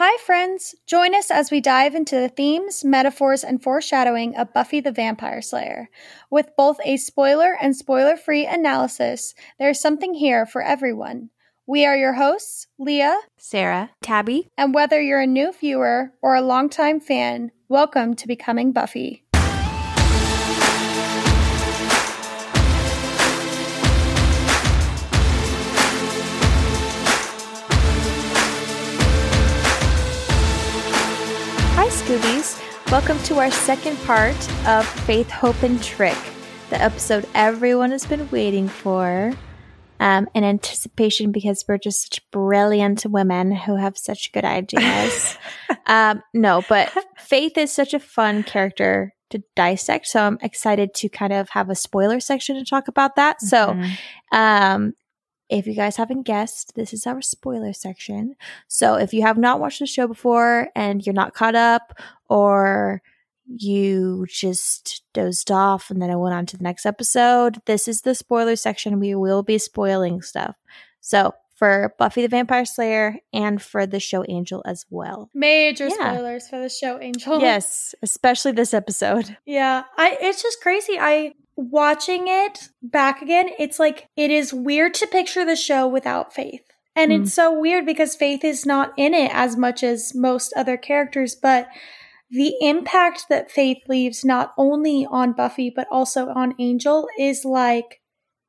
Hi, friends! Join us as we dive into the themes, metaphors, and foreshadowing of Buffy the Vampire Slayer. With both a spoiler and spoiler free analysis, there's something here for everyone. We are your hosts, Leah, Sarah, Tabby, and whether you're a new viewer or a longtime fan, welcome to Becoming Buffy. Scoobies. Welcome to our second part of Faith, Hope, and Trick, the episode everyone has been waiting for um, in anticipation because we're just such brilliant women who have such good ideas. um, no, but Faith is such a fun character to dissect. So I'm excited to kind of have a spoiler section to talk about that. Mm-hmm. So, um, if you guys haven't guessed, this is our spoiler section. So if you have not watched the show before and you're not caught up or you just dozed off and then I went on to the next episode, this is the spoiler section. We will be spoiling stuff. So for Buffy the Vampire Slayer and for the show Angel as well. Major yeah. spoilers for the show Angel. Yes, especially this episode. Yeah, I it's just crazy. I watching it back again, it's like it is weird to picture the show without Faith. And mm. it's so weird because Faith is not in it as much as most other characters, but the impact that Faith leaves not only on Buffy but also on Angel is like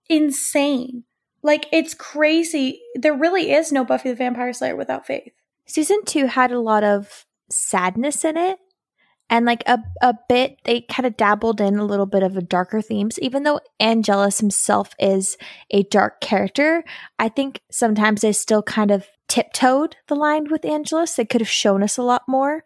insane. Like it's crazy. There really is no Buffy the Vampire Slayer without Faith. Season 2 had a lot of sadness in it and like a, a bit they kind of dabbled in a little bit of a darker themes even though angelus himself is a dark character i think sometimes they still kind of tiptoed the line with angelus they could have shown us a lot more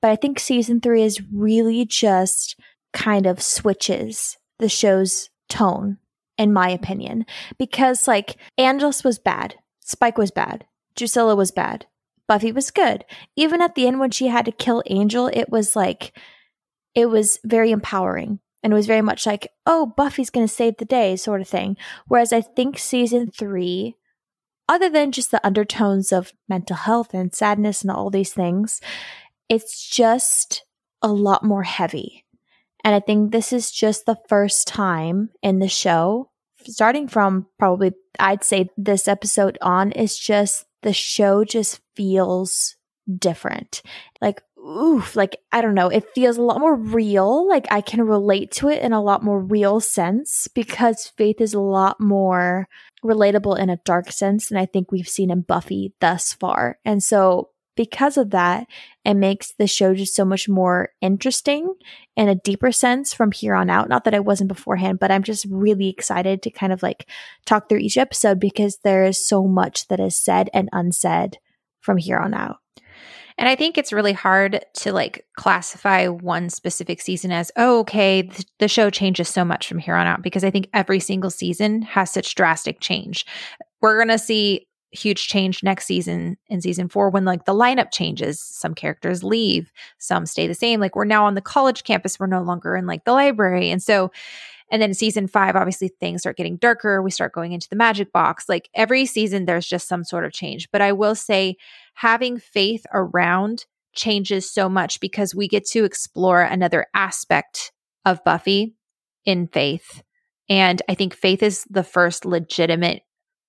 but i think season three is really just kind of switches the show's tone in my opinion because like angelus was bad spike was bad drusilla was bad Buffy was good. Even at the end when she had to kill Angel, it was like it was very empowering. And it was very much like, oh, Buffy's going to save the day, sort of thing. Whereas I think season three, other than just the undertones of mental health and sadness and all these things, it's just a lot more heavy. And I think this is just the first time in the show, starting from probably, I'd say this episode on, is just the show just feels different. Like, oof, like, I don't know, it feels a lot more real. Like, I can relate to it in a lot more real sense because Faith is a lot more relatable in a dark sense than I think we've seen in Buffy thus far. And so, because of that, it makes the show just so much more interesting in a deeper sense from here on out. Not that I wasn't beforehand, but I'm just really excited to kind of like talk through each episode because there is so much that is said and unsaid from here on out. And I think it's really hard to like classify one specific season as, oh, okay, th- the show changes so much from here on out because I think every single season has such drastic change. We're going to see huge change next season in season four when like the lineup changes. Some characters leave, some stay the same. Like we're now on the college campus, we're no longer in like the library. And so, and then season five, obviously things start getting darker. We start going into the magic box. Like every season, there's just some sort of change. But I will say, having faith around changes so much because we get to explore another aspect of Buffy in faith. And I think Faith is the first legitimate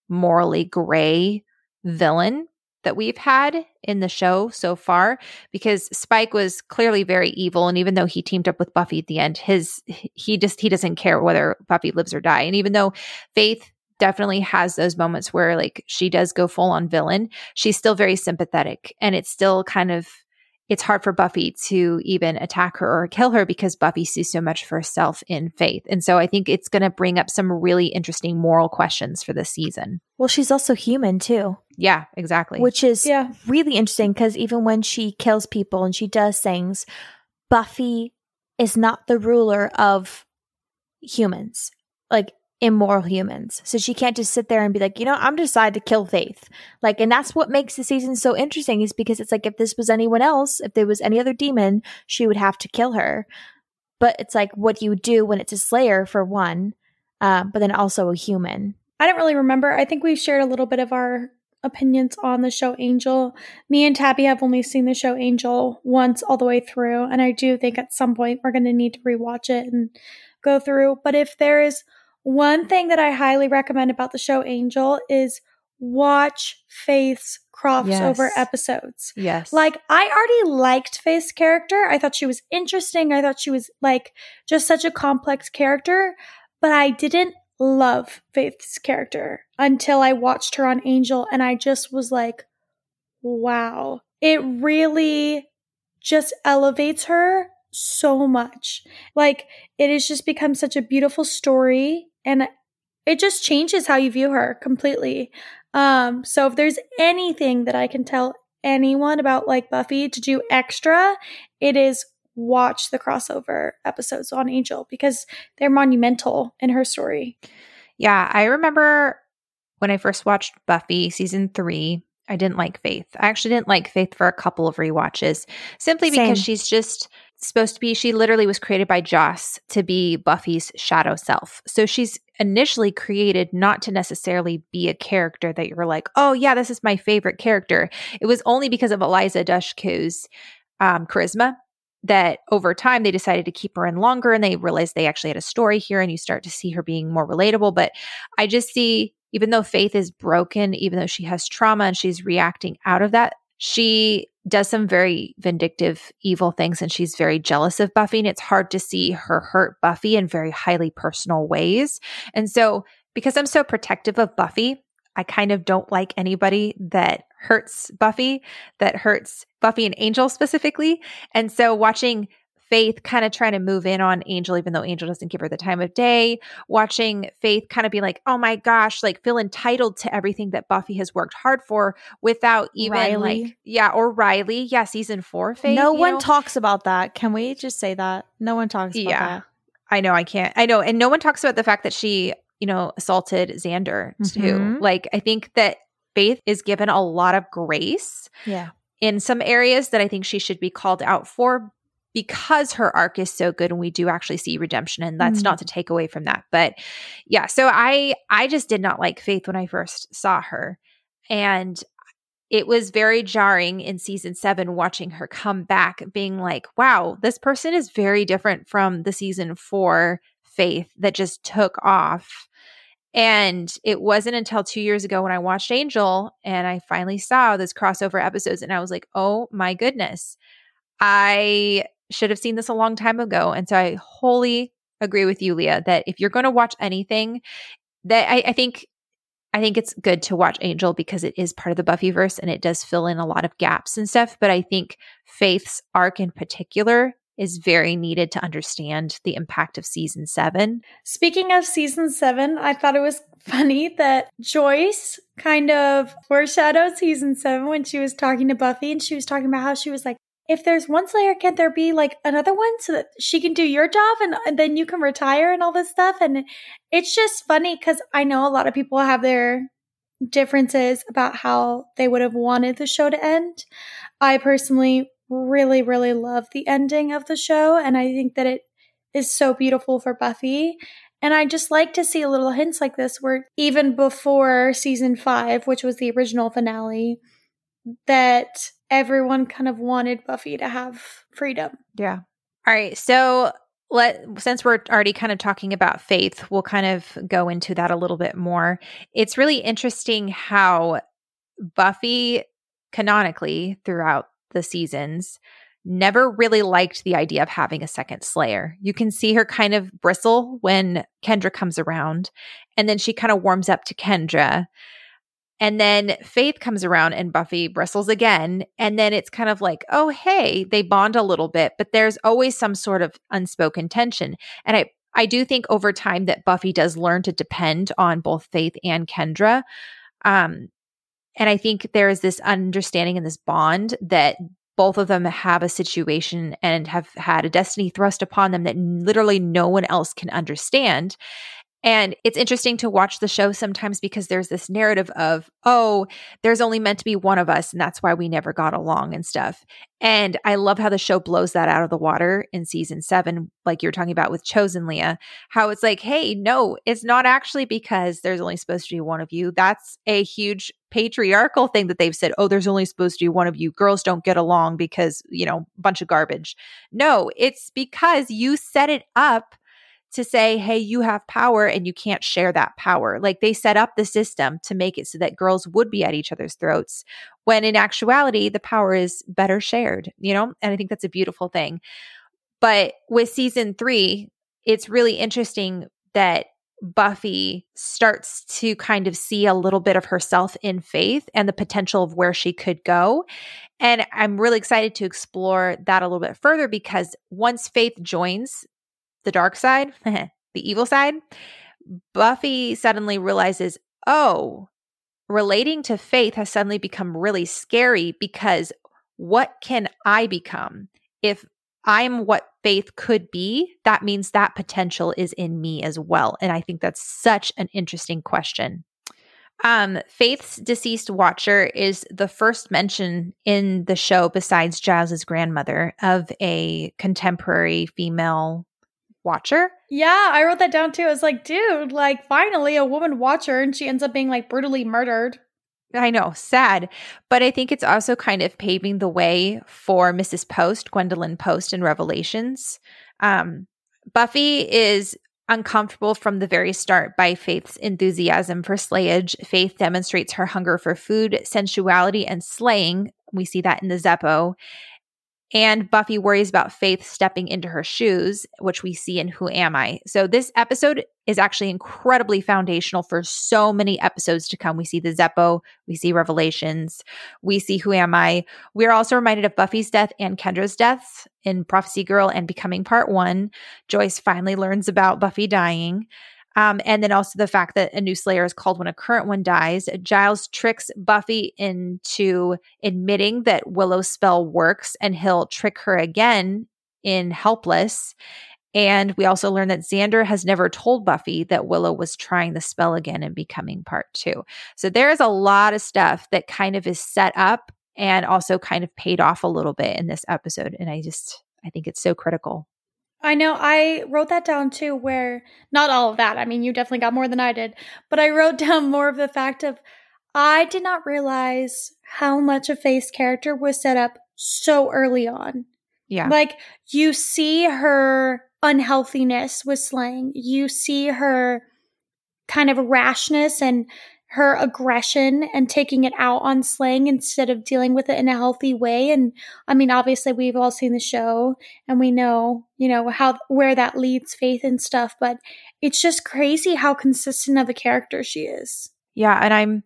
morally gray villain that we've had in the show so far because Spike was clearly very evil and even though he teamed up with Buffy at the end his he just he doesn't care whether Buffy lives or die. And even though Faith definitely has those moments where like she does go full on villain she's still very sympathetic and it's still kind of it's hard for Buffy to even attack her or kill her because Buffy sees so much for herself in faith. And so I think it's going to bring up some really interesting moral questions for this season. Well, she's also human too. Yeah, exactly. Which is yeah. really interesting because even when she kills people and she does things, Buffy is not the ruler of humans. Like immoral humans. So she can't just sit there and be like, you know, I'm decided to kill Faith. Like, and that's what makes the season so interesting is because it's like if this was anyone else, if there was any other demon, she would have to kill her. But it's like what you do when it's a slayer for one, uh, but then also a human. I don't really remember. I think we've shared a little bit of our opinions on the show Angel. Me and Tabby have only seen the show Angel once all the way through, and I do think at some point we're going to need to rewatch it and go through. But if there is one thing that I highly recommend about the show Angel is watch Faith's crossover yes. episodes. Yes. Like I already liked Faith's character. I thought she was interesting. I thought she was like just such a complex character, but I didn't love Faith's character until I watched her on Angel and I just was like, wow. It really just elevates her so much. Like it has just become such a beautiful story and it just changes how you view her completely. Um, so if there's anything that I can tell anyone about like Buffy to do extra, it is watch the crossover episodes on Angel because they're monumental in her story. Yeah, I remember when I first watched Buffy season three, I didn't like Faith. I actually didn't like Faith for a couple of re-watches simply Same. because she's just supposed to be, she literally was created by Joss to be Buffy's shadow self. So she's initially created not to necessarily be a character that you're like, oh, yeah, this is my favorite character. It was only because of Eliza Dushku's um, charisma that over time they decided to keep her in longer and they realized they actually had a story here and you start to see her being more relatable. But I just see, even though Faith is broken, even though she has trauma and she's reacting out of that, she does some very vindictive, evil things, and she's very jealous of Buffy. And it's hard to see her hurt Buffy in very highly personal ways. And so, because I'm so protective of Buffy, I kind of don't like anybody that hurts Buffy, that hurts Buffy and Angel specifically. And so, watching Faith kind of trying to move in on Angel, even though Angel doesn't give her the time of day. Watching Faith kind of be like, oh my gosh, like feel entitled to everything that Buffy has worked hard for without even Riley. like, yeah, or Riley. Yeah, season four, Faith. No one know? talks about that. Can we just say that? No one talks about yeah. that. I know, I can't. I know. And no one talks about the fact that she, you know, assaulted Xander too. Mm-hmm. Like, I think that Faith is given a lot of grace. Yeah in some areas that I think she should be called out for because her arc is so good and we do actually see redemption and that's mm. not to take away from that. But yeah so i i just did not like faith when i first saw her. And it was very jarring in season 7 watching her come back being like wow this person is very different from the season 4 faith that just took off. And it wasn't until two years ago when I watched Angel and I finally saw those crossover episodes and I was like, oh my goodness, I should have seen this a long time ago. And so I wholly agree with you, Leah, that if you're going to watch anything, that I, I think I think it's good to watch Angel because it is part of the Buffyverse and it does fill in a lot of gaps and stuff. But I think Faith's arc in particular is very needed to understand the impact of season seven. Speaking of season seven, I thought it was funny that Joyce kind of foreshadowed season seven when she was talking to Buffy and she was talking about how she was like, if there's one Slayer, can't there be like another one so that she can do your job and, and then you can retire and all this stuff? And it's just funny because I know a lot of people have their differences about how they would have wanted the show to end. I personally really, really love the ending of the show, and I think that it is so beautiful for Buffy. And I just like to see little hints like this where even before season five, which was the original finale, that everyone kind of wanted Buffy to have freedom. Yeah. All right. So let since we're already kind of talking about faith, we'll kind of go into that a little bit more. It's really interesting how Buffy canonically throughout the seasons never really liked the idea of having a second Slayer. You can see her kind of bristle when Kendra comes around, and then she kind of warms up to Kendra. And then Faith comes around and Buffy bristles again. And then it's kind of like, oh, hey, they bond a little bit, but there's always some sort of unspoken tension. And I, I do think over time that Buffy does learn to depend on both Faith and Kendra. Um, and I think there is this understanding and this bond that both of them have a situation and have had a destiny thrust upon them that literally no one else can understand. And it's interesting to watch the show sometimes because there's this narrative of, oh, there's only meant to be one of us, and that's why we never got along and stuff. And I love how the show blows that out of the water in season seven, like you're talking about with Chosen Leah, how it's like, hey, no, it's not actually because there's only supposed to be one of you. That's a huge patriarchal thing that they've said, oh, there's only supposed to be one of you. Girls don't get along because, you know, bunch of garbage. No, it's because you set it up to say, hey, you have power and you can't share that power. Like they set up the system to make it so that girls would be at each other's throats, when in actuality, the power is better shared, you know? And I think that's a beautiful thing. But with season three, it's really interesting that Buffy starts to kind of see a little bit of herself in faith and the potential of where she could go. And I'm really excited to explore that a little bit further because once Faith joins the dark side, the evil side, Buffy suddenly realizes, oh, relating to faith has suddenly become really scary because what can I become? If I'm what faith could be, that means that potential is in me as well. And I think that's such an interesting question. Um, Faith's deceased watcher is the first mention in the show, besides Giles's grandmother, of a contemporary female watcher. Yeah, I wrote that down too. I was like, dude, like finally a woman watcher, and she ends up being like brutally murdered. I know, sad. But I think it's also kind of paving the way for Mrs. Post, Gwendolyn Post in Revelations. Um, Buffy is uncomfortable from the very start by Faith's enthusiasm for slayage. Faith demonstrates her hunger for food, sensuality, and slaying. We see that in the Zeppo. And Buffy worries about Faith stepping into her shoes, which we see in Who Am I? So, this episode is actually incredibly foundational for so many episodes to come. We see the Zeppo, we see Revelations, we see Who Am I? We are also reminded of Buffy's death and Kendra's deaths in Prophecy Girl and Becoming Part One. Joyce finally learns about Buffy dying. Um, and then also the fact that a new Slayer is called when a current one dies. Giles tricks Buffy into admitting that Willow's spell works, and he'll trick her again in Helpless. And we also learn that Xander has never told Buffy that Willow was trying the spell again and becoming part two. So there is a lot of stuff that kind of is set up and also kind of paid off a little bit in this episode. And I just, I think it's so critical. I know I wrote that down too, where not all of that. I mean, you definitely got more than I did, but I wrote down more of the fact of I did not realize how much a Faith's character was set up so early on. Yeah. Like you see her unhealthiness with slang, you see her kind of rashness and her aggression and taking it out on slaying instead of dealing with it in a healthy way. And i mean obviously we've all seen the show and we know you know how where that leads faith and stuff but it's just crazy how consistent of a character she is. Yeah and i'm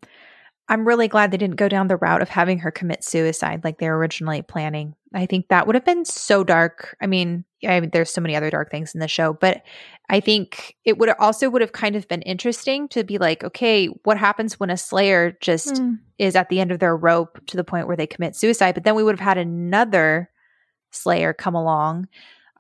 i'm really glad they didn't go down the route of having her commit suicide like they were originally planning I think that would have been so dark. I mean, I mean, there's so many other dark things in the show, but I think it would also would have kind of been interesting to be like, okay, what happens when a Slayer just mm. is at the end of their rope to the point where they commit suicide? But then we would have had another Slayer come along.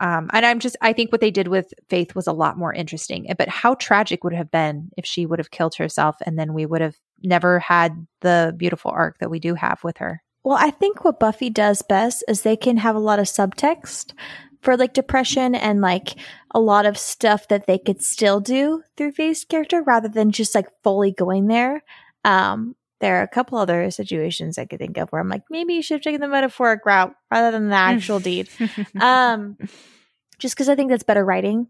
Um, and I'm just, I think what they did with Faith was a lot more interesting. But how tragic would it have been if she would have killed herself and then we would have never had the beautiful arc that we do have with her? Well, I think what Buffy does best is they can have a lot of subtext for like depression and like a lot of stuff that they could still do through Faith's character rather than just like fully going there. Um, there are a couple other situations I could think of where I'm like, maybe you should have taken the metaphoric route rather than the actual deed. Um, just because I think that's better writing.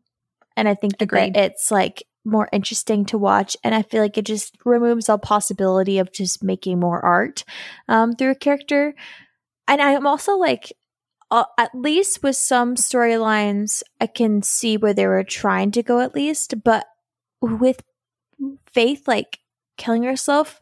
And I think that, that it's like more interesting to watch. And I feel like it just removes all possibility of just making more art um, through a character. And I'm also like, uh, at least with some storylines, I can see where they were trying to go at least. But with Faith, like killing herself,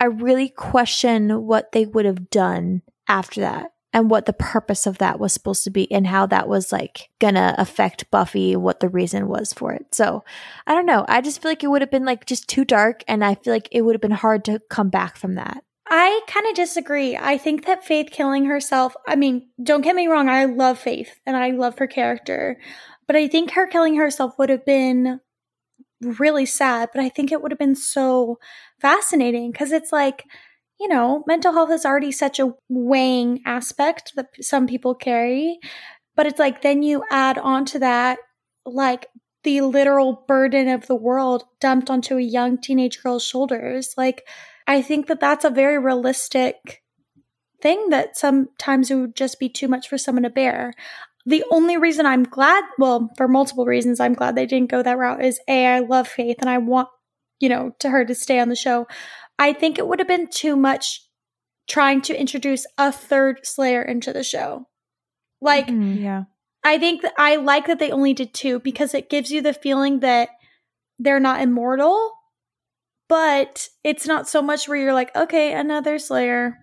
I really question what they would have done after that and what the purpose of that was supposed to be and how that was like gonna affect Buffy, what the reason was for it. So I don't know. I just feel like it would have been like just too dark and I feel like it would have been hard to come back from that. I kind of disagree. I think that Faith killing herself, I mean, don't get me wrong, I love Faith and I love her character, but I think her killing herself would have been really sad, but I think it would have been so fascinating because it's like, you know, mental health is already such a weighing aspect that some people carry. But it's like, then you add on to that, like, the literal burden of the world dumped onto a young teenage girl's shoulders. Like, I think that that's a very realistic thing that sometimes it would just be too much for someone to bear. The only reason I'm glad, well, for multiple reasons, I'm glad they didn't go that route is A, I love Faith and I want, you know, to her to stay on the show. I think it would have been too much trying to introduce a third Slayer into the show. Like, mm-hmm, yeah. I think that I like that they only did two because it gives you the feeling that they're not immortal, but it's not so much where you're like, okay, another Slayer.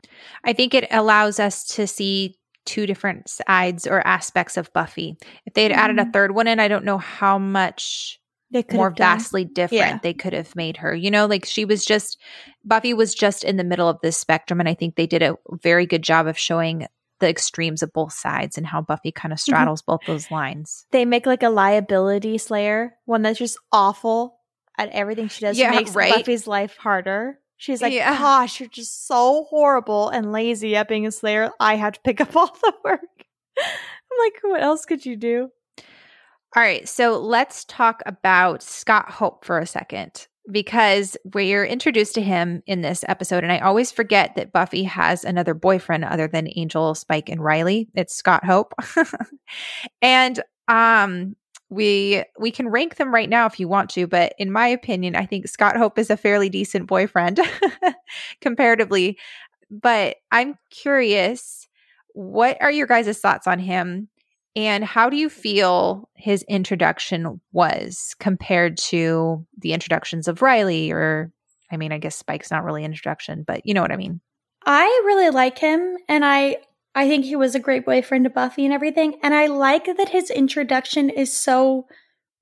I think it allows us to see two different sides or aspects of Buffy. If they had mm-hmm. added a mm-hmm. third one in, I don't know how much they could more vastly different yeah. they could have made her. You know, like she was just Buffy was just in the middle of this spectrum and I think they did a very good job of showing the extremes of both sides and how Buffy kind of mm-hmm. straddles mm-hmm. both those lines. They make like a liability slayer, one that's just awful at everything she does. Yeah, makes right? Buffy's life harder. She's like, yeah. gosh, you're just so horrible and lazy at being a slayer. I have to pick up all the work. I'm like, what else could you do? All right, so let's talk about Scott Hope for a second because we're introduced to him in this episode. And I always forget that Buffy has another boyfriend other than Angel, Spike, and Riley. It's Scott Hope. and um we we can rank them right now if you want to, but in my opinion, I think Scott Hope is a fairly decent boyfriend comparatively. But I'm curious, what are your guys' thoughts on him? And how do you feel his introduction was compared to the introductions of Riley or I mean, I guess Spike's not really introduction, but you know what I mean. I really like him and I I think he was a great boyfriend to Buffy and everything. And I like that his introduction is so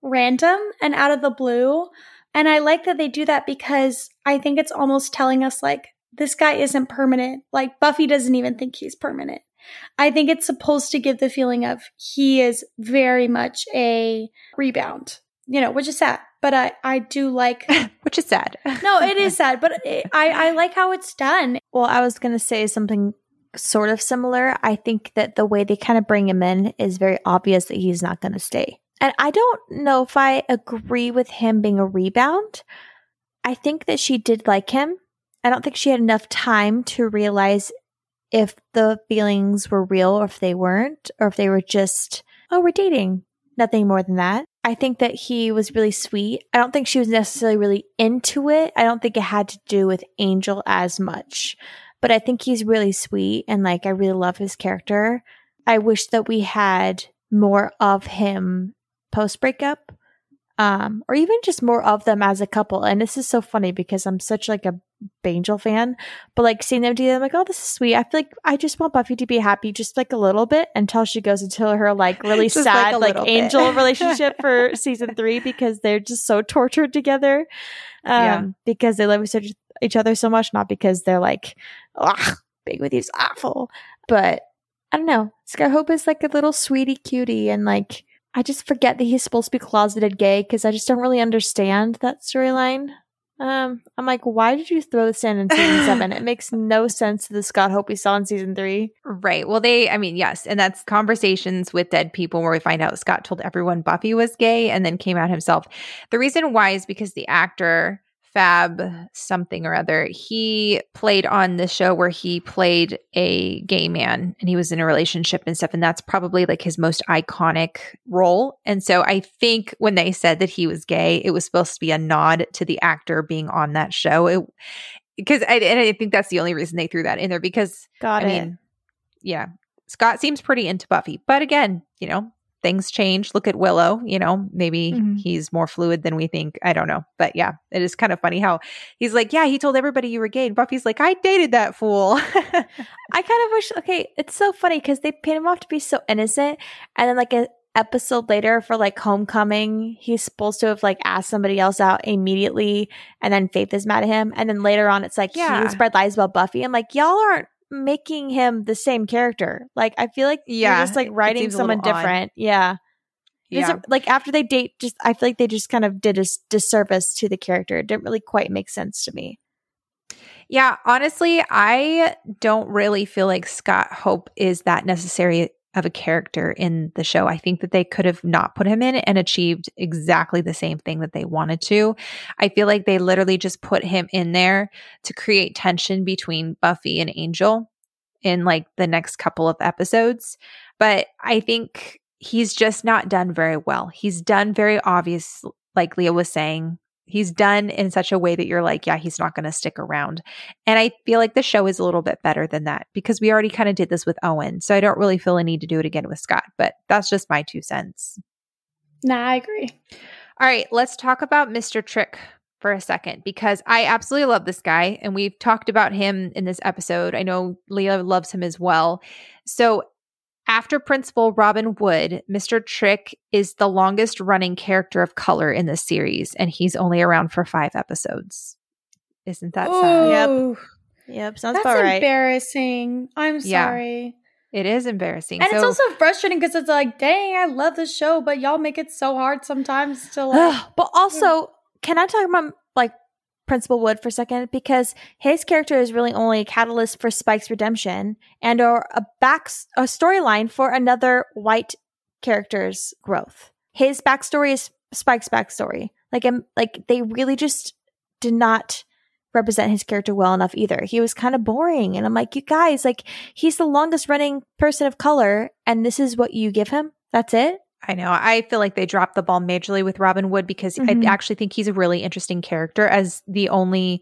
random and out of the blue. And I like that they do that because I think it's almost telling us like this guy isn't permanent. Like Buffy doesn't even think he's permanent. I think it's supposed to give the feeling of he is very much a rebound, you know, which is sad. But I, I do like, which is sad. no, it is sad, but it, I, I like how it's done. Well, I was going to say something sort of similar. I think that the way they kind of bring him in is very obvious that he's not going to stay. And I don't know if I agree with him being a rebound. I think that she did like him. I don't think she had enough time to realize if the feelings were real or if they weren't, or if they were just, oh, we're dating. Nothing more than that. I think that he was really sweet. I don't think she was necessarily really into it. I don't think it had to do with Angel as much, but I think he's really sweet and like I really love his character. I wish that we had more of him post breakup um, or even just more of them as a couple. And this is so funny because I'm such like a Angel fan, but like seeing them together, I'm like, oh, this is sweet. I feel like I just want Buffy to be happy just like a little bit until she goes into her like really sad like, like Angel relationship for season three because they're just so tortured together. Um, yeah. because they love each other so much, not because they're like, ugh, being with you is awful. But I don't know. Scott Hope is like a little sweetie cutie and like I just forget that he's supposed to be closeted gay because I just don't really understand that storyline. Um, I'm like, why did you throw this in in season seven? It makes no sense to the Scott Hope we saw in season three. Right. Well, they, I mean, yes, and that's conversations with dead people where we find out Scott told everyone Buffy was gay and then came out himself. The reason why is because the actor Fab something or other, he played on the show where he played a gay man and he was in a relationship and stuff. And that's probably like his most iconic role. And so I think when they said that he was gay, it was supposed to be a nod to the actor being on that show. Because I, and I think that's the only reason they threw that in there because Got I it. mean, yeah, Scott seems pretty into Buffy, but again, you know, things change. Look at Willow, you know, maybe mm-hmm. he's more fluid than we think. I don't know. But yeah, it is kind of funny how he's like, Yeah, he told everybody you were gay. And Buffy's like, I dated that fool. I kind of wish, okay, it's so funny because they paint him off to be so innocent. And then, like, an episode later for like homecoming he's supposed to have like asked somebody else out immediately and then faith is mad at him and then later on it's like yeah. he spread lies about buffy i'm like y'all aren't making him the same character. Like I feel like yeah, you're just like writing someone different. Odd. Yeah. Yeah. like after they date, just I feel like they just kind of did a disservice to the character. It didn't really quite make sense to me. Yeah, honestly, I don't really feel like Scott Hope is that necessary of a character in the show. I think that they could have not put him in and achieved exactly the same thing that they wanted to. I feel like they literally just put him in there to create tension between Buffy and Angel in like the next couple of episodes. But I think he's just not done very well. He's done very obvious, like Leah was saying, he's done in such a way that you're like, yeah, he's not going to stick around. And I feel like the show is a little bit better than that because we already kind of did this with Owen. So I don't really feel a need to do it again with Scott, but that's just my two cents. Nah, I agree. All right, let's talk about Mr. Trick for a second because I absolutely love this guy and we've talked about him in this episode. I know Leah loves him as well. So after Principal Robin Wood, Mr. Trick is the longest running character of color in this series, and he's only around for five episodes. Isn't that Ooh. sad? Yep. Yep. Sounds That's about right. embarrassing. I'm sorry. Yeah, it is embarrassing. And so, it's also frustrating because it's like, dang, I love the show, but y'all make it so hard sometimes to like. but also, can I talk about like Principal Wood for a second because his character is really only a catalyst for Spike's redemption and or a back a storyline for another white character's growth. His backstory is Spike's backstory. Like um, like they really just did not represent his character well enough either. He was kind of boring and I'm like, you guys, like he's the longest running person of color and this is what you give him? That's it? I know. I feel like they dropped the ball majorly with Robin Wood because mm-hmm. I actually think he's a really interesting character as the only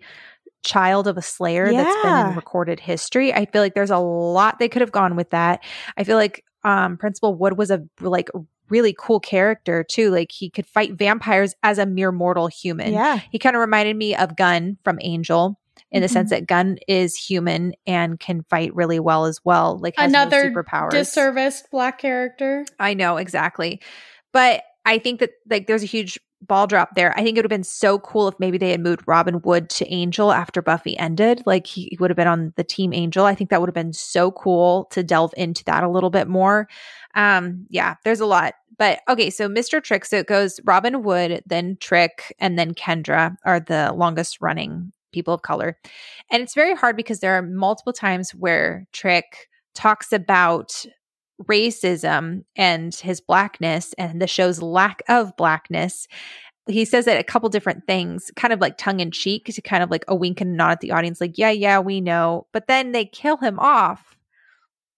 child of a slayer yeah. that's been in recorded history. I feel like there's a lot they could have gone with that. I feel like um Principal Wood was a like really cool character too. Like he could fight vampires as a mere mortal human. Yeah. He kind of reminded me of Gunn from Angel in the mm-hmm. sense that Gunn is human and can fight really well as well. Like another no superpowers. disserviced black character. I know exactly, but I think that like there's a huge ball drop there. I think it would have been so cool if maybe they had moved Robin Wood to Angel after Buffy ended. Like he would have been on the team Angel. I think that would have been so cool to delve into that a little bit more. Um, yeah, there's a lot. But okay, so Mr. Trick, so it goes Robin Wood, then Trick, and then Kendra are the longest running people of color. And it's very hard because there are multiple times where Trick talks about racism and his blackness and the show's lack of blackness. He says it a couple different things, kind of like tongue in cheek, to kind of like a wink and nod at the audience, like, yeah, yeah, we know. But then they kill him off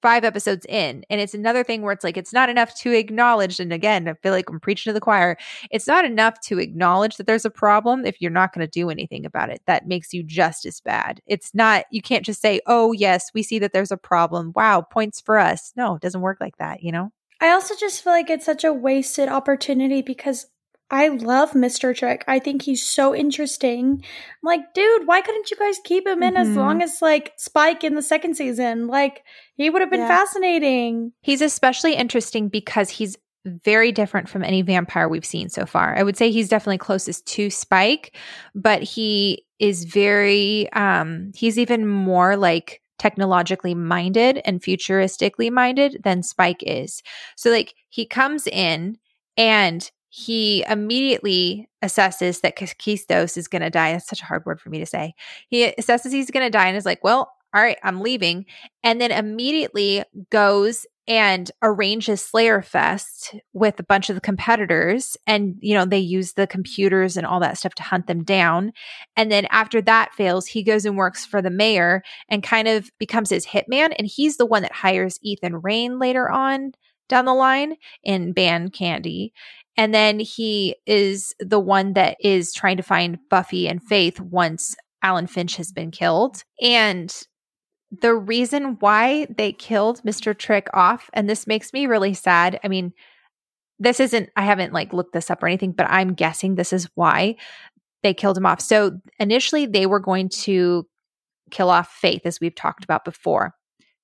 five episodes in. And it's another thing where it's like, it's not enough to acknowledge. And again, I feel like I'm preaching to the choir. It's not enough to acknowledge that there's a problem if you're not going to do anything about it. That makes you just as bad. It's not, you can't just say, oh, yes, we see that there's a problem. Wow, points for us. No, it doesn't work like that, you know? I also just feel like it's such a wasted opportunity because I love Mr. Trick. I think he's so interesting. I'm like, dude, why couldn't you guys keep him in mm-hmm. as long as like Spike in the second season? Like, he would have been yeah. fascinating. He's especially interesting because he's very different from any vampire we've seen so far. I would say he's definitely closest to Spike, but he is very um he's even more like technologically minded and futuristically minded than Spike is. So like he comes in and he immediately assesses that Kistos is going to die. That's such a hard word for me to say. He assesses he's going to die and is like, well, all right, I'm leaving. And then immediately goes and arranges Slayer Fest with a bunch of the competitors. And, you know, they use the computers and all that stuff to hunt them down. And then after that fails, he goes and works for the mayor and kind of becomes his hitman. And he's the one that hires Ethan Rayne later on down the line in Band Candy. And then he is the one that is trying to find Buffy and Faith once Alan Finch has been killed. And the reason why they killed Mr. Trick off, and this makes me really sad. I mean, this isn't, I haven't like looked this up or anything, but I'm guessing this is why they killed him off. So initially, they were going to kill off Faith, as we've talked about before.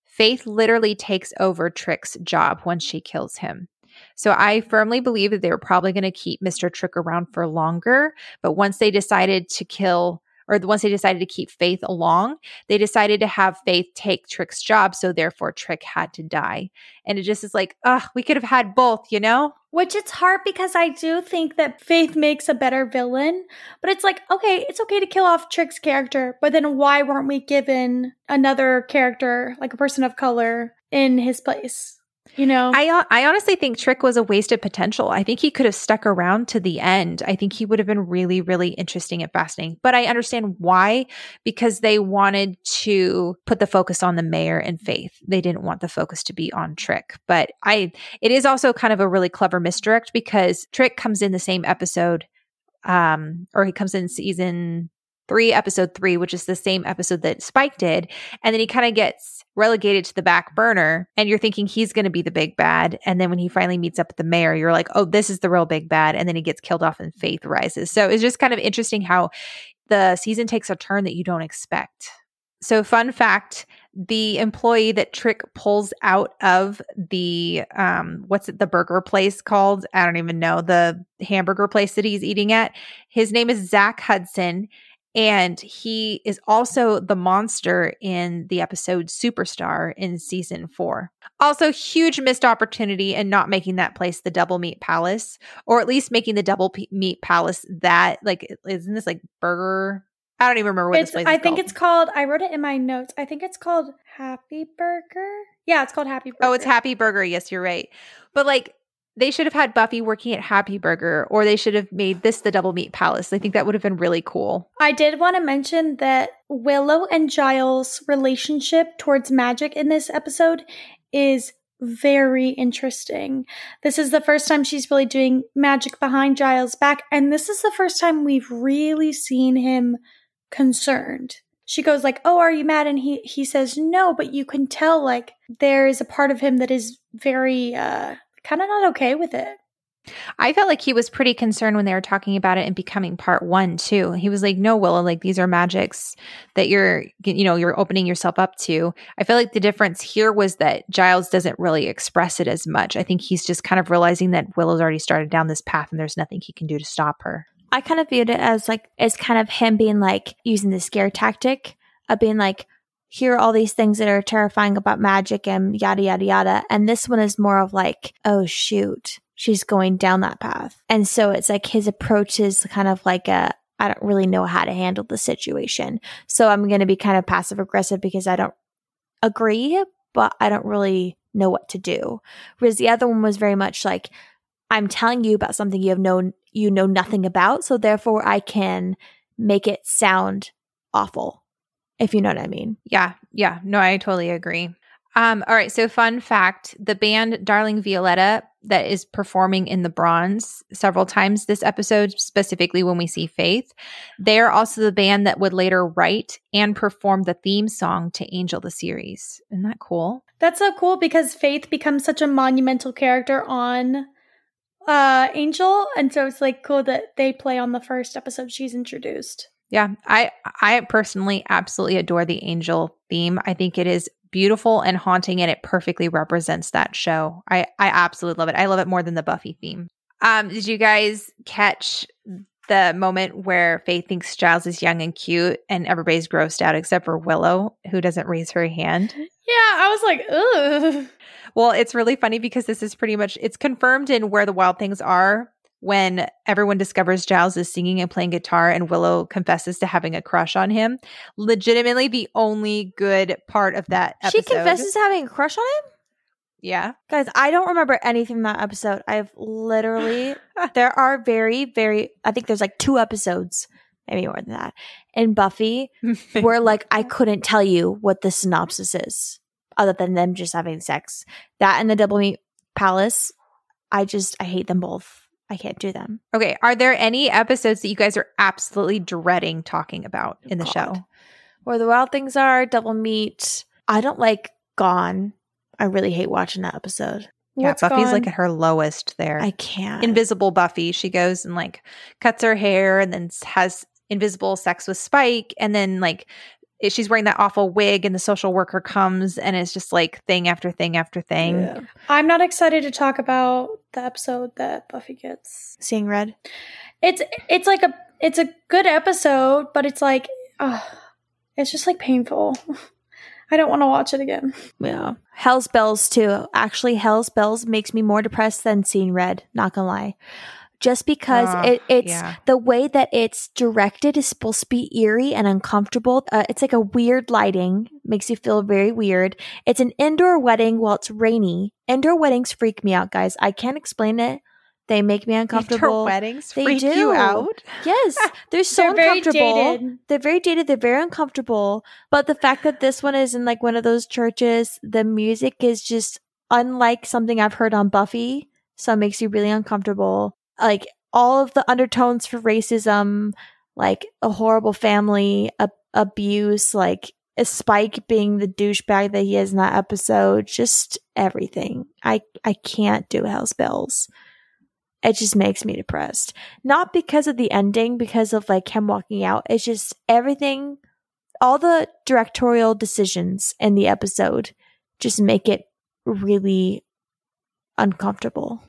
Faith literally takes over Trick's job once she kills him. So I firmly believe that they were probably going to keep Mr. Trick around for longer. But once they decided to kill or once they decided to keep Faith along, they decided to have Faith take Trick's job. So therefore, Trick had to die. And it just is like, ugh, we could have had both, you know? Which it's hard because I do think that Faith makes a better villain. But it's like, okay, it's okay to kill off Trick's character, but then why weren't we given another character, like a person of color, in his place? You know, I I honestly think Trick was a wasted potential. I think he could have stuck around to the end. I think he would have been really really interesting and fascinating. But I understand why because they wanted to put the focus on the mayor and Faith. They didn't want the focus to be on Trick. But I it is also kind of a really clever misdirect because Trick comes in the same episode um or he comes in season 3 episode 3 which is the same episode that Spike did and then he kind of gets relegated to the back burner and you're thinking he's going to be the big bad and then when he finally meets up with the mayor you're like oh this is the real big bad and then he gets killed off and faith rises. So it's just kind of interesting how the season takes a turn that you don't expect. So fun fact the employee that trick pulls out of the um what's it the burger place called? I don't even know the hamburger place that he's eating at. His name is zach hudson and he is also the monster in the episode Superstar in season four. Also, huge missed opportunity in not making that place the Double Meat Palace, or at least making the Double P- Meat Palace that, like, isn't this like burger? I don't even remember what it's, this place I think called. it's called, I wrote it in my notes. I think it's called Happy Burger. Yeah, it's called Happy Burger. Oh, it's Happy Burger. Yes, you're right. But like, they should have had Buffy working at Happy Burger, or they should have made this the Double Meat Palace. I think that would have been really cool. I did want to mention that Willow and Giles' relationship towards magic in this episode is very interesting. This is the first time she's really doing magic behind Giles' back, and this is the first time we've really seen him concerned. She goes like, "Oh, are you mad?" and he he says, "No, but you can tell like there is a part of him that is very uh kind of not okay with it." I felt like he was pretty concerned when they were talking about it and becoming part one too. He was like, "No, Willow, like these are magics that you're, you know, you're opening yourself up to." I feel like the difference here was that Giles doesn't really express it as much. I think he's just kind of realizing that Willow's already started down this path and there's nothing he can do to stop her. I kind of viewed it as like as kind of him being like using the scare tactic of being like, here are all these things that are terrifying about magic and yada yada yada. And this one is more of like, oh shoot, she's going down that path. And so it's like his approach is kind of like a I don't really know how to handle the situation. So I'm gonna be kind of passive aggressive because I don't agree, but I don't really know what to do. Whereas the other one was very much like, I'm telling you about something you have known you know nothing about, so therefore I can make it sound awful. If you know what I mean. Yeah, yeah. No, I totally agree. Um, all right. So, fun fact the band Darling Violetta that is performing in the bronze several times this episode, specifically when we see Faith, they're also the band that would later write and perform the theme song to Angel the series. Isn't that cool? That's so cool because Faith becomes such a monumental character on uh Angel and so it's like cool that they play on the first episode she's introduced. Yeah, I I personally absolutely adore the Angel theme. I think it is beautiful and haunting and it perfectly represents that show. I I absolutely love it. I love it more than the Buffy theme. Um did you guys catch the moment where Faith thinks Giles is young and cute and everybody's grossed out except for Willow who doesn't raise her hand? Yeah, I was like, ugh. Well, it's really funny because this is pretty much it's confirmed in where the wild things are when everyone discovers Giles is singing and playing guitar and Willow confesses to having a crush on him. Legitimately the only good part of that episode. She confesses to having a crush on him? Yeah. Guys, I don't remember anything from that episode. I've literally there are very, very I think there's like two episodes, maybe more than that, in Buffy where like I couldn't tell you what the synopsis is, other than them just having sex. That and the Double Meat Palace, I just I hate them both. I can't do them. Okay. Are there any episodes that you guys are absolutely dreading talking about oh, in the God. show? Where the wild things are, Double Meat. I don't like Gone. I really hate watching that episode. Yeah, What's Buffy's gone? like at her lowest there. I can't. invisible Buffy. She goes and like cuts her hair and then has invisible sex with Spike. And then like she's wearing that awful wig and the social worker comes and it's just like thing after thing after thing. Yeah. I'm not excited to talk about the episode that Buffy gets. Seeing red. It's it's like a it's a good episode, but it's like, uh, it's just like painful. I don't want to watch it again. Yeah. Hell's Bells too. Actually, Hell's Bells makes me more depressed than seeing Red, not gonna lie. Just because Oh, it, it's yeah. the way that it's directed is supposed to be eerie and uncomfortable. Uh, it's like a weird lighting, makes you feel very weird. It's an indoor wedding while it's rainy. Indoor weddings freak me out, guys. I can't explain it. They make me uncomfortable. weddings They freak do. you out. Yes, they're so They're very uncomfortable. dated. They're very dated. They're very uncomfortable. But the fact that this one is in like one of those churches, the music is just unlike something I've heard on Buffy. So it makes you really uncomfortable. Like all of the undertones for racism, like a horrible family ab- abuse, like a Spike being the douchebag that he is in that episode, just everything. I I can't do Hell's Bells. It just makes me depressed not because of the ending, because of like him walking out. It's just everything, all the directorial decisions in the episode just make it really uncomfortable.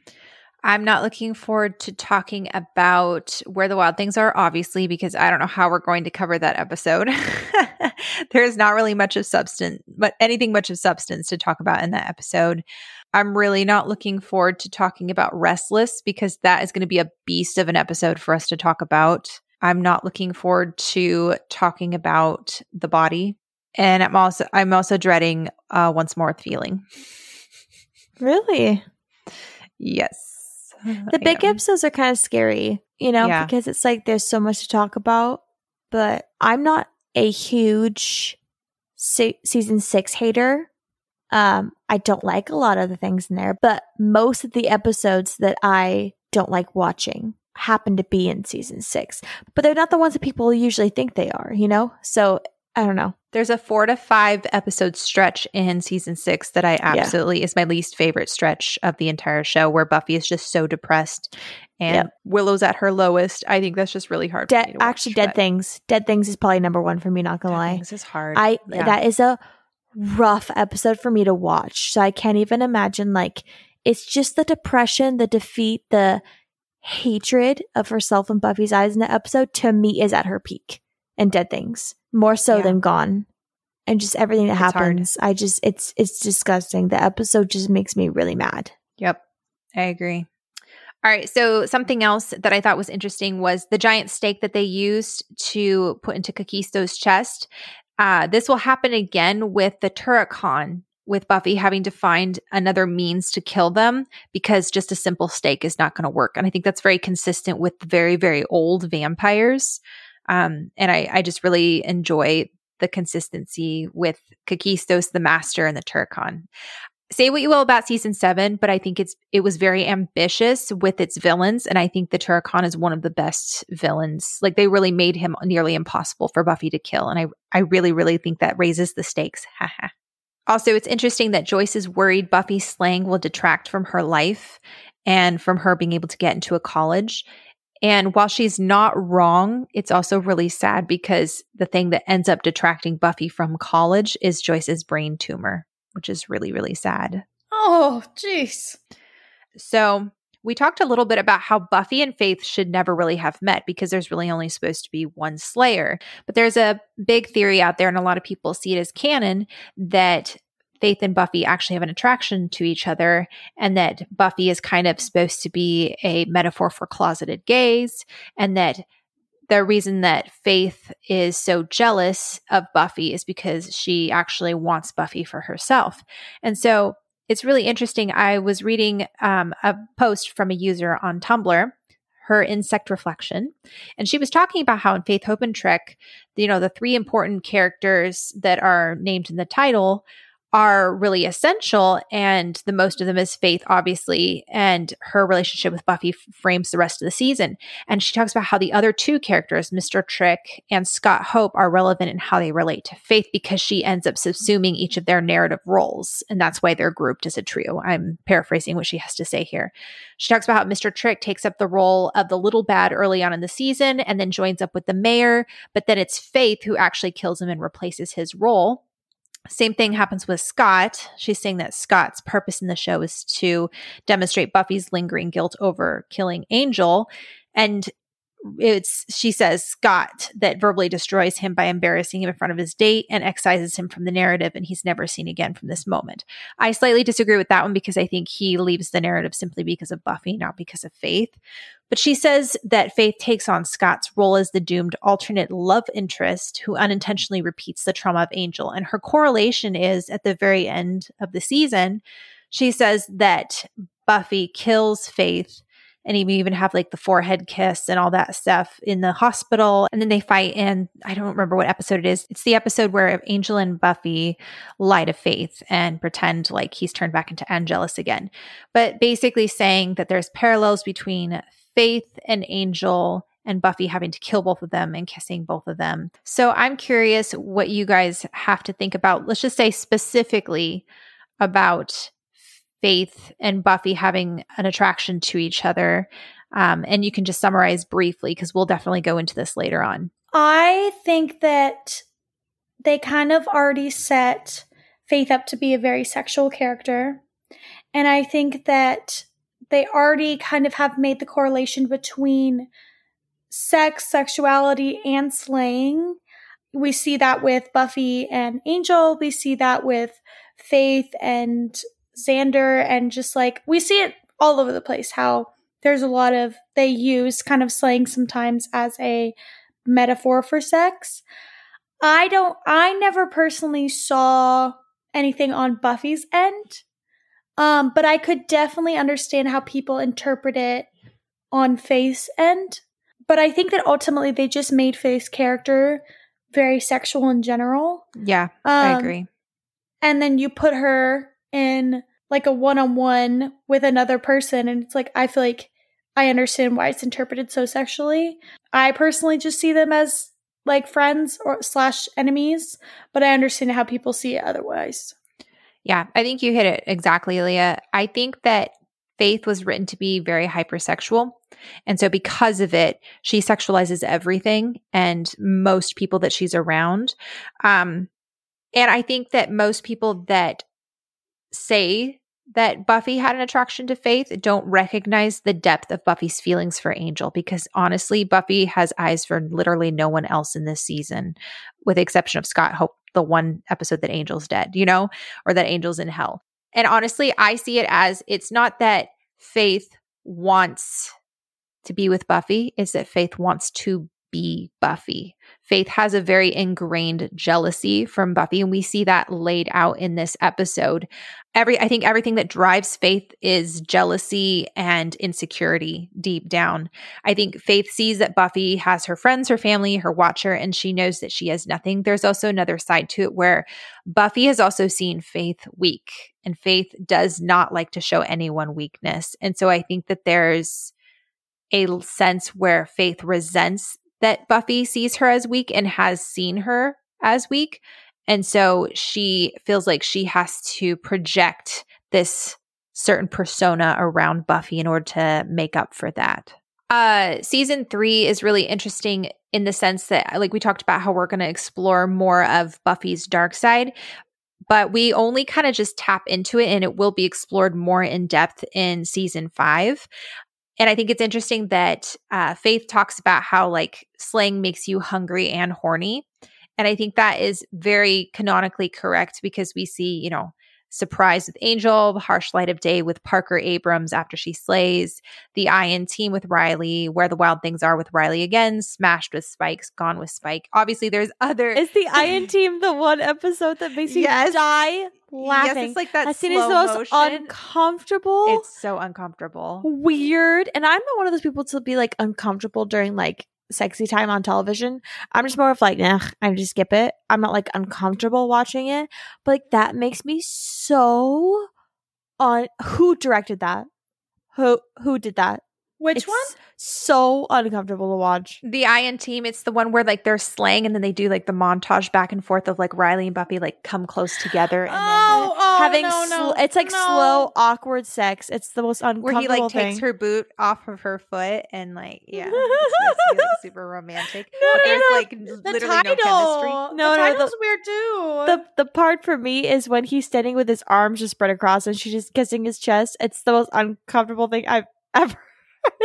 I'm not looking forward to talking about where the wild things are, obviously, because I don't know how we're going to cover that episode. There's not really much of substance, but anything much of substance to talk about in that episode. I'm really not looking forward to talking about Restless because that is going to be a beast of an episode for us to talk about. I'm not looking forward to talking about the body. And I'm also I'm also dreading uh once more with feeling. Really? Yes. The big episodes are kind of scary, you know, Yeah. because it's like there's so much to talk about. But I'm not a huge se- season six hater. Um, I don't like a lot of the things in there, but most of the episodes that I don't like watching happen to be in season six. But they're not the ones that people usually think they are, you know? So I don't know. There's a four to five episode stretch in season six that I absolutely is my least favorite stretch of the entire show, where Buffy is just so depressed and Yep. Willow's at her lowest. I think that's just really hard. to watch, actually, Dead Things. Dead Things is probably number one for me, not gonna Dead lie. This is hard. I Yeah. that is a rough episode for me to watch. So I can't even imagine like it's just the depression, the defeat, the hatred of herself in Buffy's eyes in the episode to me is at her peak in Dead Things. More so Yeah. than Gone. And just everything that It's hard. happens. I just it's it's disgusting. The episode just makes me really mad. Yep, I agree. All right, so something else that I thought was interesting was the giant stake that they used to put into Kakistos' chest. Uh, this will happen again with the Turok-Han, with Buffy having to find another means to kill them because just a simple stake is not going to work. And I think that's very consistent with very, very old vampires. Um, and I, I just really enjoy the consistency with Kakistos, the Master, and the Turok-Han say what you will about season seven, but I think it's it was very ambitious with its villains, and I think the Turok-Han is one of the best villains. Like they really made him nearly impossible for Buffy to kill, and I I really really think that raises the stakes. Also, it's interesting that Joyce is worried Buffy's slaying will detract from her life and from her being able to get into a college. And while she's not wrong, it's also really sad because the thing that ends up detracting Buffy from college is Joyce's brain tumor which is really, really sad. Oh, jeez. So, we talked a little bit about how Buffy and Faith should never really have met because there's really only supposed to be one Slayer. But there's a big theory out there, and a lot of people see it as canon that Faith and Buffy actually have an attraction to each other, and that Buffy is kind of supposed to be a metaphor for closeted gays, and that the reason that Faith is so jealous of Buffy is because she actually wants Buffy for herself. And so it's really interesting. I was reading um, a post from a user on Tumblr, her insect reflection, and she was talking about how in Faith, Hope, and Trick, you know, the three important characters that are named in the title are really essential and the most of them is faith obviously and her relationship with buffy frames the rest of the season. And she talks about how the other two characters mr trick and scott hope are relevant in how they relate to faith because she ends up subsuming each of their narrative roles and that's why they're grouped as a trio. I'm paraphrasing what she has to say here. She talks about how mr trick takes up the role of the little bad early on in the season and then joins up with the mayor but then it's faith who actually kills him and replaces his role same thing happens with Scott. She's saying that Scott's purpose in the show is to demonstrate Buffy's lingering guilt over killing Angel. And it's she says Scott that verbally destroys him by embarrassing him in front of his date and excises him from the narrative and he's never seen again from this moment. I slightly disagree with that one because I think he leaves the narrative simply because of Buffy, not because of Faith. But she says that Faith takes on Scott's role as the doomed alternate love interest who unintentionally repeats the trauma of Angel. And her correlation is at the very end of the season, she says that Buffy kills Faith and you even have like the forehead kiss and all that stuff in the hospital. And then they fight, and I don't remember what episode it is. It's the episode where Angel and Buffy lie to Faith and pretend like he's turned back into Angelus again. But basically saying that there's parallels between Faith and Angel and Buffy having to kill both of them and kissing both of them. So I'm curious what you guys have to think about. Let's just say specifically about Faith and Buffy having an attraction to each other. Um, and you can just summarize briefly because we'll definitely go into this later on. I think that they kind of already set Faith up to be a very sexual character. And I think that they already kind of have made the correlation between sex, sexuality, and slaying. We see that with Buffy and Angel. We see that with Faith and Xander and just like we see it all over the place how there's a lot of they use kind of slang sometimes as a metaphor for sex. I don't I never personally saw anything on Buffy's end. Um, but I could definitely understand how people interpret it on Faith's end. But I think that ultimately they just made Faith's character very sexual in general. Yeah, um, I agree. And then you put her in like a one on one with another person. And it's like, I feel like I understand why it's interpreted so sexually. I personally just see them as like friends or slash enemies, but I understand how people see it otherwise. Yeah, I think you hit it exactly, Leah. I think that Faith was written to be very hypersexual. And so, because of it, she sexualizes everything and most people that she's around. Um, and I think that most people that say that Buffy had an attraction to Faith don't recognize the depth of Buffy's feelings for Angel because honestly, Buffy has eyes for literally no one else in this season, with the exception of Scott Hope, the one episode that Angel's dead, you know, or that Angel's in hell. And honestly, I see it as it's not that Faith wants to be with Buffy, it's that Faith wants to be Buffy. Faith has a very ingrained jealousy from Buffy, and we see that laid out in this episode. Every I think everything that drives Faith is jealousy and insecurity deep down. I think Faith sees that Buffy has her friends, her family, her watcher, and she knows that she has nothing. There's also another side to it where Buffy has also seen Faith weak, and Faith does not like to show anyone weakness. And so I think that there's a sense where Faith resents that Buffy sees her as weak and has seen her as weak. And so she feels like she has to project this certain persona around Buffy in order to make up for that. Uh, season three is really interesting in the sense that, like, we talked about how we're going to explore more of Buffy's dark side, but we only kind of just tap into it and it will be explored more in depth in season five. And I think it's interesting that uh, Faith talks about how like slang makes you hungry and horny. And I think that is very canonically correct because we see, you know, Surprise with Angel, The Harsh Light of Day with Parker Abrams after she slays, The I in Team with Riley, Where the Wild Things Are with Riley again, Smashed with Spikes, Gone with Spike. Obviously, there's other. Is The I in Team the one episode that makes you yes. die laughing? Yes, it's like that. That scene is the most motion. uncomfortable. It's so uncomfortable. Weird. And I'm not one of those people to be like uncomfortable during like sexy time on television. I'm just more of like, nah, I just skip it. I'm not like uncomfortable watching it. But like that makes me so on who directed that? Who who did that? Which it's one? So uncomfortable to watch. The I in Team. It's the one where like they're slaying, and then they do like the montage back and forth of like Riley and Buffy like come close together, and oh, then oh, having no, no, sl- it's like no. slow, awkward sex. It's the most uncomfortable. Where he like thing. takes her boot off of her foot, and like yeah, it's supposed to be like super romantic. No, but there's no. like the literally title. no chemistry. No, the no, title's the- weird too. the the part for me is when he's standing with his arms just spread across and she's just kissing his chest. It's the most uncomfortable thing I've ever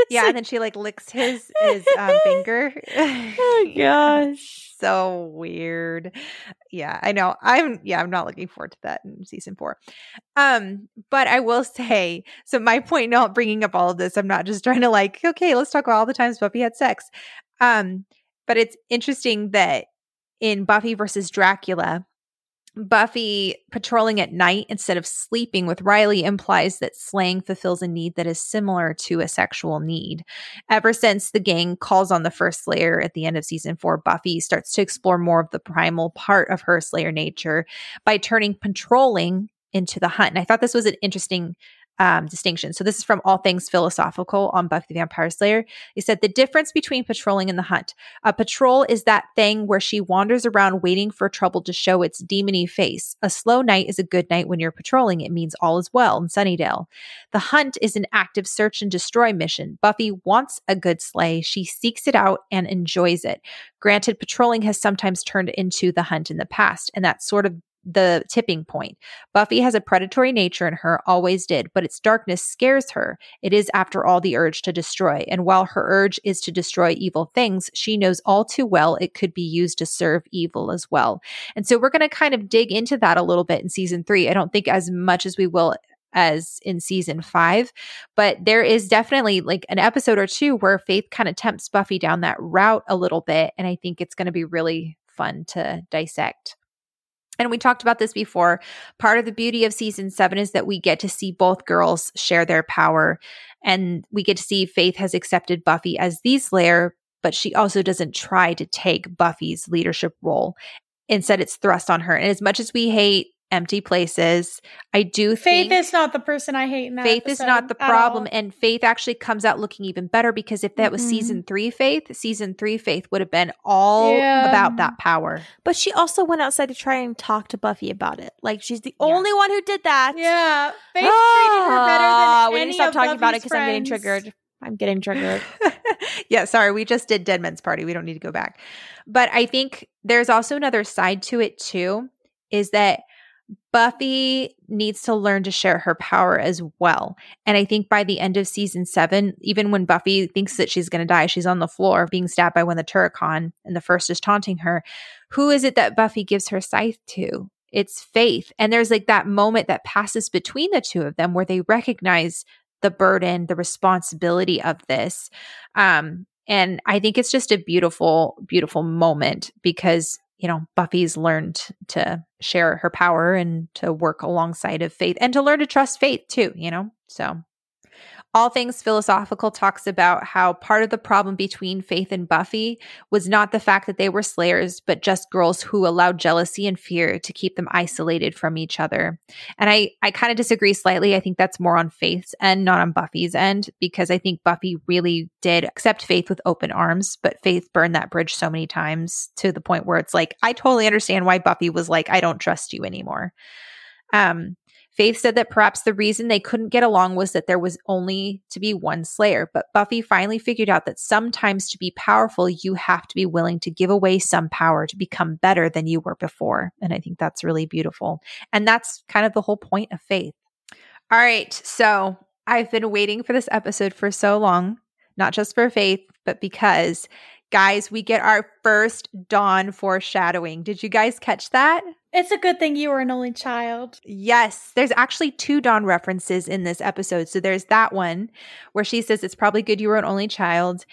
yeah, and then she like licks his his um, finger. oh gosh, so weird. Yeah, I know. I'm yeah, I'm not looking forward to that in season four. Um, but I will say, so my point, not bringing up all of this, I'm not just trying to like, okay, let's talk about all the times Buffy had sex. Um, but it's interesting that in Buffy versus Dracula, Buffy patrolling at night instead of sleeping with Riley implies that slaying fulfills a need that is similar to a sexual need. Ever since the gang calls on the first Slayer at the end of season four, Buffy starts to explore more of the primal part of her Slayer nature by turning patrolling into the hunt. And I thought this was an interesting um, distinction. So this is from All Things Philosophical on Buffy the Vampire Slayer. He said the difference between patrolling and the hunt. A patrol is that thing where she wanders around waiting for trouble to show its demony face. A slow night is a good night when you're patrolling. It means all is well in Sunnydale. The hunt is an active search and destroy mission. Buffy wants a good slay. She seeks it out and enjoys it. Granted, patrolling has sometimes turned into the hunt in the past, and that sort of the tipping point. Buffy has a predatory nature in her, always did, but its darkness scares her. It is, after all, the urge to destroy. And while her urge is to destroy evil things, she knows all too well it could be used to serve evil as well. And so we're going to kind of dig into that a little bit in season three. I don't think as much as we will as in season five. But there is definitely like an episode or two where Faith kind of tempts Buffy down that route a little bit. And I think it's going to be really fun to dissect. And we talked about this before. Part of the beauty of season seven is that we get to see both girls share their power. And we get to see Faith has accepted Buffy as the Slayer, but she also doesn't try to take Buffy's leadership role. Instead, it's thrust on her. And as much as we hate empty places. I do Faith is not the person I hate. Faith is not the problem, and Faith actually comes out looking even better because if that mm-hmm. was season three, Faith, season three, Faith would have been all yeah. about that power. But she also went outside to try and talk to Buffy about it. Like she's the yeah. only one who did that. Yeah, Faith treated her better than ah, we need to stop talking Buffy's about it because I'm getting triggered. I'm getting triggered. yeah, sorry. We just did Dead Men's Party. We don't need to go back. But I think there's also another side to it too, is that Buffy needs to learn to share her power as well. And I think by the end of season seven, even when Buffy thinks that she's going to die, she's on the floor being stabbed by one of the Turok-Han, and the first is taunting her. Who is it that Buffy gives her scythe to? It's Faith. And there's like that moment that passes between the two of them where they recognize the burden, the responsibility of this. Um, and I think it's just a beautiful, beautiful moment because you know, Buffy's learned to share her power and to work alongside of Faith and to learn to trust Faith too, you know? So all Things Philosophical talks about how part of the problem between Faith and Buffy was not the fact that they were slayers, but just girls who allowed jealousy and fear to keep them isolated from each other. And I, I kind of disagree slightly. I think that's more on Faith's end, not on Buffy's end, because I think Buffy really did accept Faith with open arms, but Faith burned that bridge so many times to the point where it's like, I totally understand why Buffy was like, I don't trust you anymore. Um, Faith said that perhaps the reason they couldn't get along was that there was only to be one Slayer, but Buffy finally figured out that sometimes to be powerful, you have to be willing to give away some power to become better than you were before. And I think that's really beautiful. And that's kind of the whole point of Faith. All right. So I've been waiting for this episode for so long, not just for Faith, but because guys, we get our first Dawn foreshadowing. Did you guys catch that? It's a good thing you were an only child. Yes. There's actually two Dawn references in this episode. So there's that one where she says it's probably good you were an only child.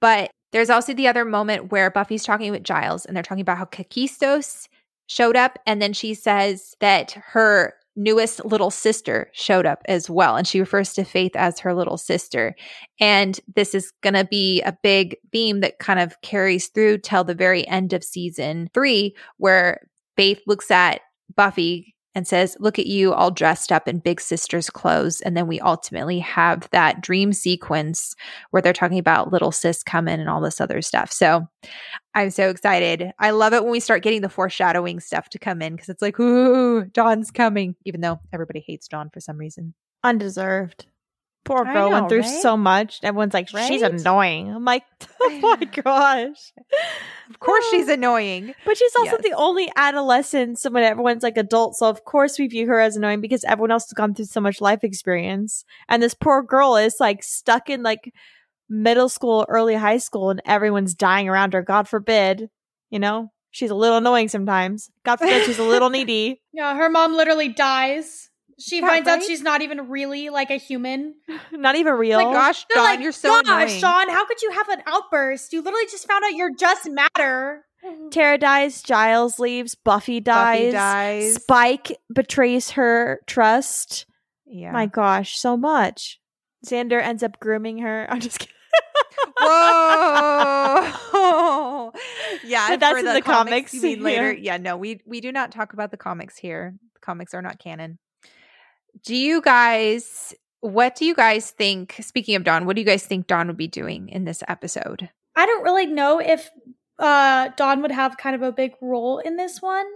But there's also the other moment where Buffy's talking with Giles and they're talking about how Kakistos showed up. And then she says that her newest little sister showed up as well. And she refers to Faith as her little sister. And this is going to be a big theme that kind of carries through till the very end of season three, where Faith looks at Buffy and says, Look at you all dressed up in Big Sister's clothes. And then we ultimately have that dream sequence where they're talking about little sis coming and all this other stuff. So I'm so excited. I love it when we start getting the foreshadowing stuff to come in because it's like, Ooh, Dawn's coming, even though everybody hates Dawn for some reason. Undeserved. Poor girl know, went through right? so much. Everyone's like, right? she's annoying. I'm like, oh my gosh. Of course she's annoying. But she's also yes. the only adolescent so when everyone's like adult. So of course we view her as annoying because everyone else has gone through so much life experience. And this poor girl is like stuck in like middle school, early high school, and everyone's dying around her. God forbid. You know? She's a little annoying sometimes. God forbid she's a little needy. Yeah, her mom literally dies she yeah, finds right? out she's not even really like a human. Not even real. Like, gosh, Dawn, like, you're so gosh, annoying. Sean, how could you have an outburst? You literally just found out you're just matter. Tara dies, Giles leaves, Buffy dies, Buffy dies. Spike betrays her trust. Yeah. My gosh, so much. Xander ends up grooming her. I'm just kidding. Whoa! yeah, but that's in the, the comics. comics. You mean later? Yeah. yeah, no, we we do not talk about the comics here. The comics are not canon do you guys what do you guys think speaking of dawn what do you guys think dawn would be doing in this episode? I don't really know if uh dawn would have kind of a big role in this one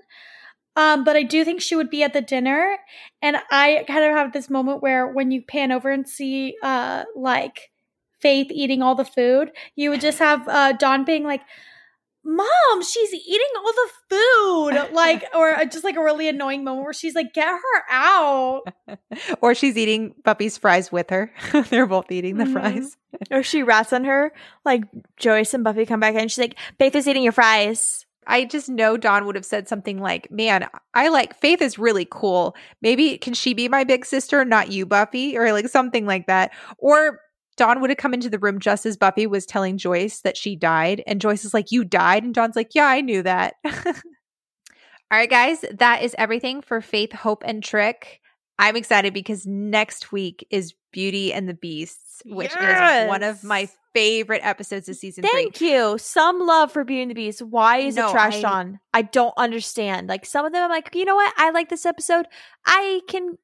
um but i do think she would be at the dinner and i kind of have this moment where when you pan over and see uh like faith eating all the food you would just have uh dawn being like mom she's eating all the food like or just like a really annoying moment where she's like get her out or she's eating Buffy's fries with her they're both eating the mm-hmm. fries or she rats on her like joyce and buffy come back and she's like faith is eating your fries I just know Dawn would have said something like, Man, I like Faith is really cool. Maybe can she be my big sister, not you, Buffy? Or like something like that. Or Dawn would have come into the room just as Buffy was telling Joyce that she died. And Joyce is like, You died? And Dawn's like, Yeah, I knew that. All right, guys, that is everything for Faith, Hope, and Trick. I'm excited because next week is Beauty and the Beasts, which yes! is one of my favorite episodes of season Thank three. you. Some love for Beauty and the Beast. Why is no, it trashed I, on? I don't understand. Like some of them, I'm like, you know what? I like this episode. I can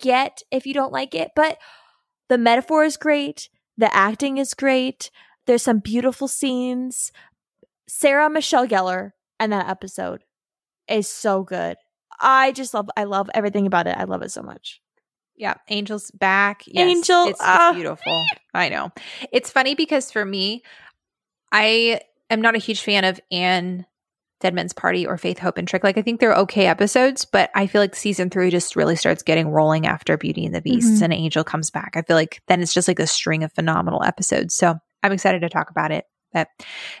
get if you don't like it, but the metaphor is great. The acting is great. There's some beautiful scenes. Sarah Michelle Gellar and that episode is so good. I just love I love everything about it. I love it so much. Yeah, Angel's back. Yes, Angel, it's, uh, it's beautiful. I know. It's funny because for me, I am not a huge fan of Anne Dead Man's Party or Faith, Hope, and Trick. Like, I think they're okay episodes, but I feel like season three just really starts getting rolling after Beauty and the Beasts mm-hmm. and Angel comes back. I feel like then it's just like a string of phenomenal episodes. So I'm excited to talk about it. But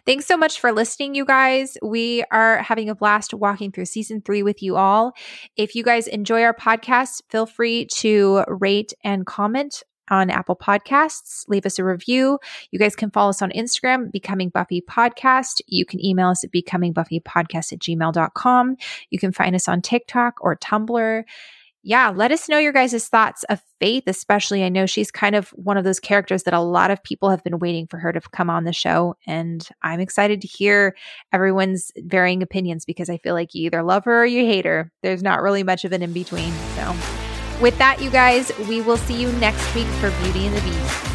thanks so much for listening, you guys. We are having a blast walking through season three with you all. If you guys enjoy our podcast, feel free to rate and comment on Apple Podcasts. Leave us a review. You guys can follow us on Instagram, Becoming Buffy Podcast. You can email us at becomingbuffypodcast at gmail.com. You can find us on TikTok or Tumblr. Yeah, let us know your guys' thoughts of Faith, especially. I know she's kind of one of those characters that a lot of people have been waiting for her to come on the show. And I'm excited to hear everyone's varying opinions because I feel like you either love her or you hate her. There's not really much of an in between. So, with that, you guys, we will see you next week for Beauty and the Beast.